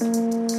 うん。